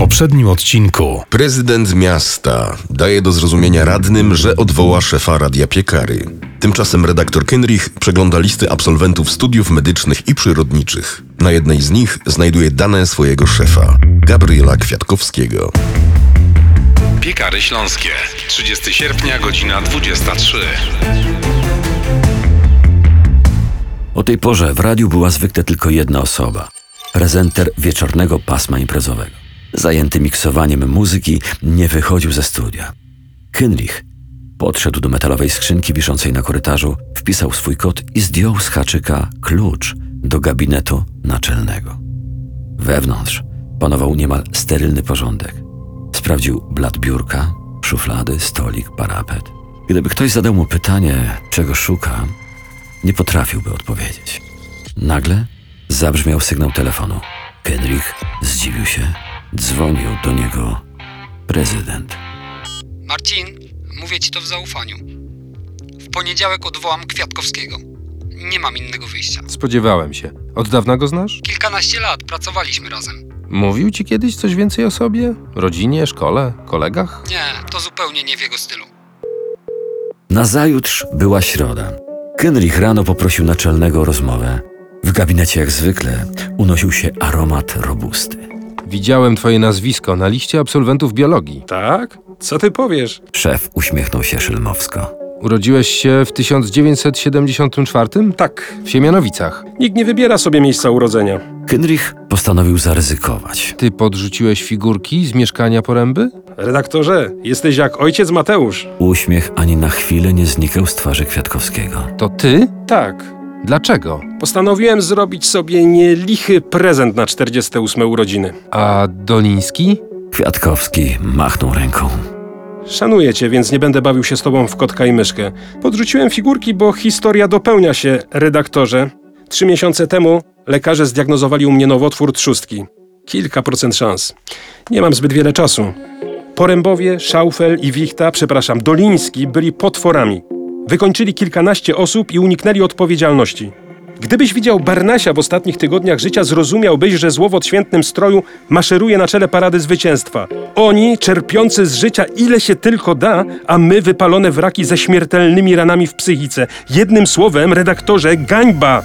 poprzednim odcinku. Prezydent miasta daje do zrozumienia radnym, że odwoła szefa Radia Piekary. Tymczasem redaktor Kenrich przegląda listy absolwentów studiów medycznych i przyrodniczych. Na jednej z nich znajduje dane swojego szefa, Gabriela Kwiatkowskiego. Piekary Śląskie. 30 sierpnia, godzina 23. O tej porze w radiu była zwykle tylko jedna osoba. Prezenter wieczornego pasma imprezowego. Zajęty miksowaniem muzyki, nie wychodził ze studia. Kynrich podszedł do metalowej skrzynki wiszącej na korytarzu, wpisał swój kod i zdjął z haczyka klucz do gabinetu naczelnego. Wewnątrz panował niemal sterylny porządek. Sprawdził blat biurka, szuflady, stolik, parapet. Gdyby ktoś zadał mu pytanie, czego szuka, nie potrafiłby odpowiedzieć. Nagle zabrzmiał sygnał telefonu. Kenrich zdziwił się. Dzwonił do niego prezydent. Marcin, mówię ci to w zaufaniu. W poniedziałek odwołam Kwiatkowskiego. Nie mam innego wyjścia. Spodziewałem się. Od dawna go znasz? Kilkanaście lat pracowaliśmy razem. Mówił ci kiedyś coś więcej o sobie? Rodzinie, szkole, kolegach? Nie, to zupełnie nie w jego stylu. Nazajutrz była środa. Kenrich rano poprosił naczelnego o rozmowę. W gabinecie jak zwykle unosił się aromat robusty. Widziałem twoje nazwisko na liście absolwentów biologii. Tak? Co ty powiesz? Szef uśmiechnął się szylmowsko. Urodziłeś się w 1974? Tak. W Siemianowicach. Nikt nie wybiera sobie miejsca urodzenia. Kenrich postanowił zaryzykować. Ty podrzuciłeś figurki z mieszkania poręby? Redaktorze, jesteś jak ojciec Mateusz. Uśmiech ani na chwilę nie znikał z twarzy Kwiatkowskiego. To ty? Tak. Dlaczego? Postanowiłem zrobić sobie nielichy prezent na 48 urodziny. A Doliński? Kwiatkowski machnął ręką. Szanuję cię, więc nie będę bawił się z tobą w kotka i myszkę. Podrzuciłem figurki, bo historia dopełnia się, redaktorze. Trzy miesiące temu lekarze zdiagnozowali u mnie nowotwór trzustki. Kilka procent szans. Nie mam zbyt wiele czasu. Porębowie, Schaufel i Wichta, przepraszam, Doliński byli potworami. Wykończyli kilkanaście osób i uniknęli odpowiedzialności. Gdybyś widział Barnasia w ostatnich tygodniach życia, zrozumiałbyś, że zło w odświętnym stroju maszeruje na czele parady zwycięstwa. Oni, czerpiący z życia ile się tylko da, a my wypalone wraki ze śmiertelnymi ranami w psychice. Jednym słowem, redaktorze, gańba!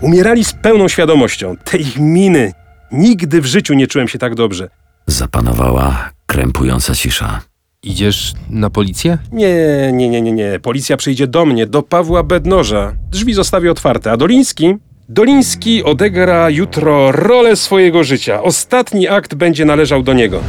Umierali z pełną świadomością. Te ich miny. Nigdy w życiu nie czułem się tak dobrze. Zapanowała krępująca cisza. Idziesz na policję? Nie, nie, nie, nie, nie. Policja przyjdzie do mnie, do Pawła Bednoża. Drzwi zostawię otwarte, a Doliński? Doliński odegra jutro rolę swojego życia. Ostatni akt będzie należał do niego.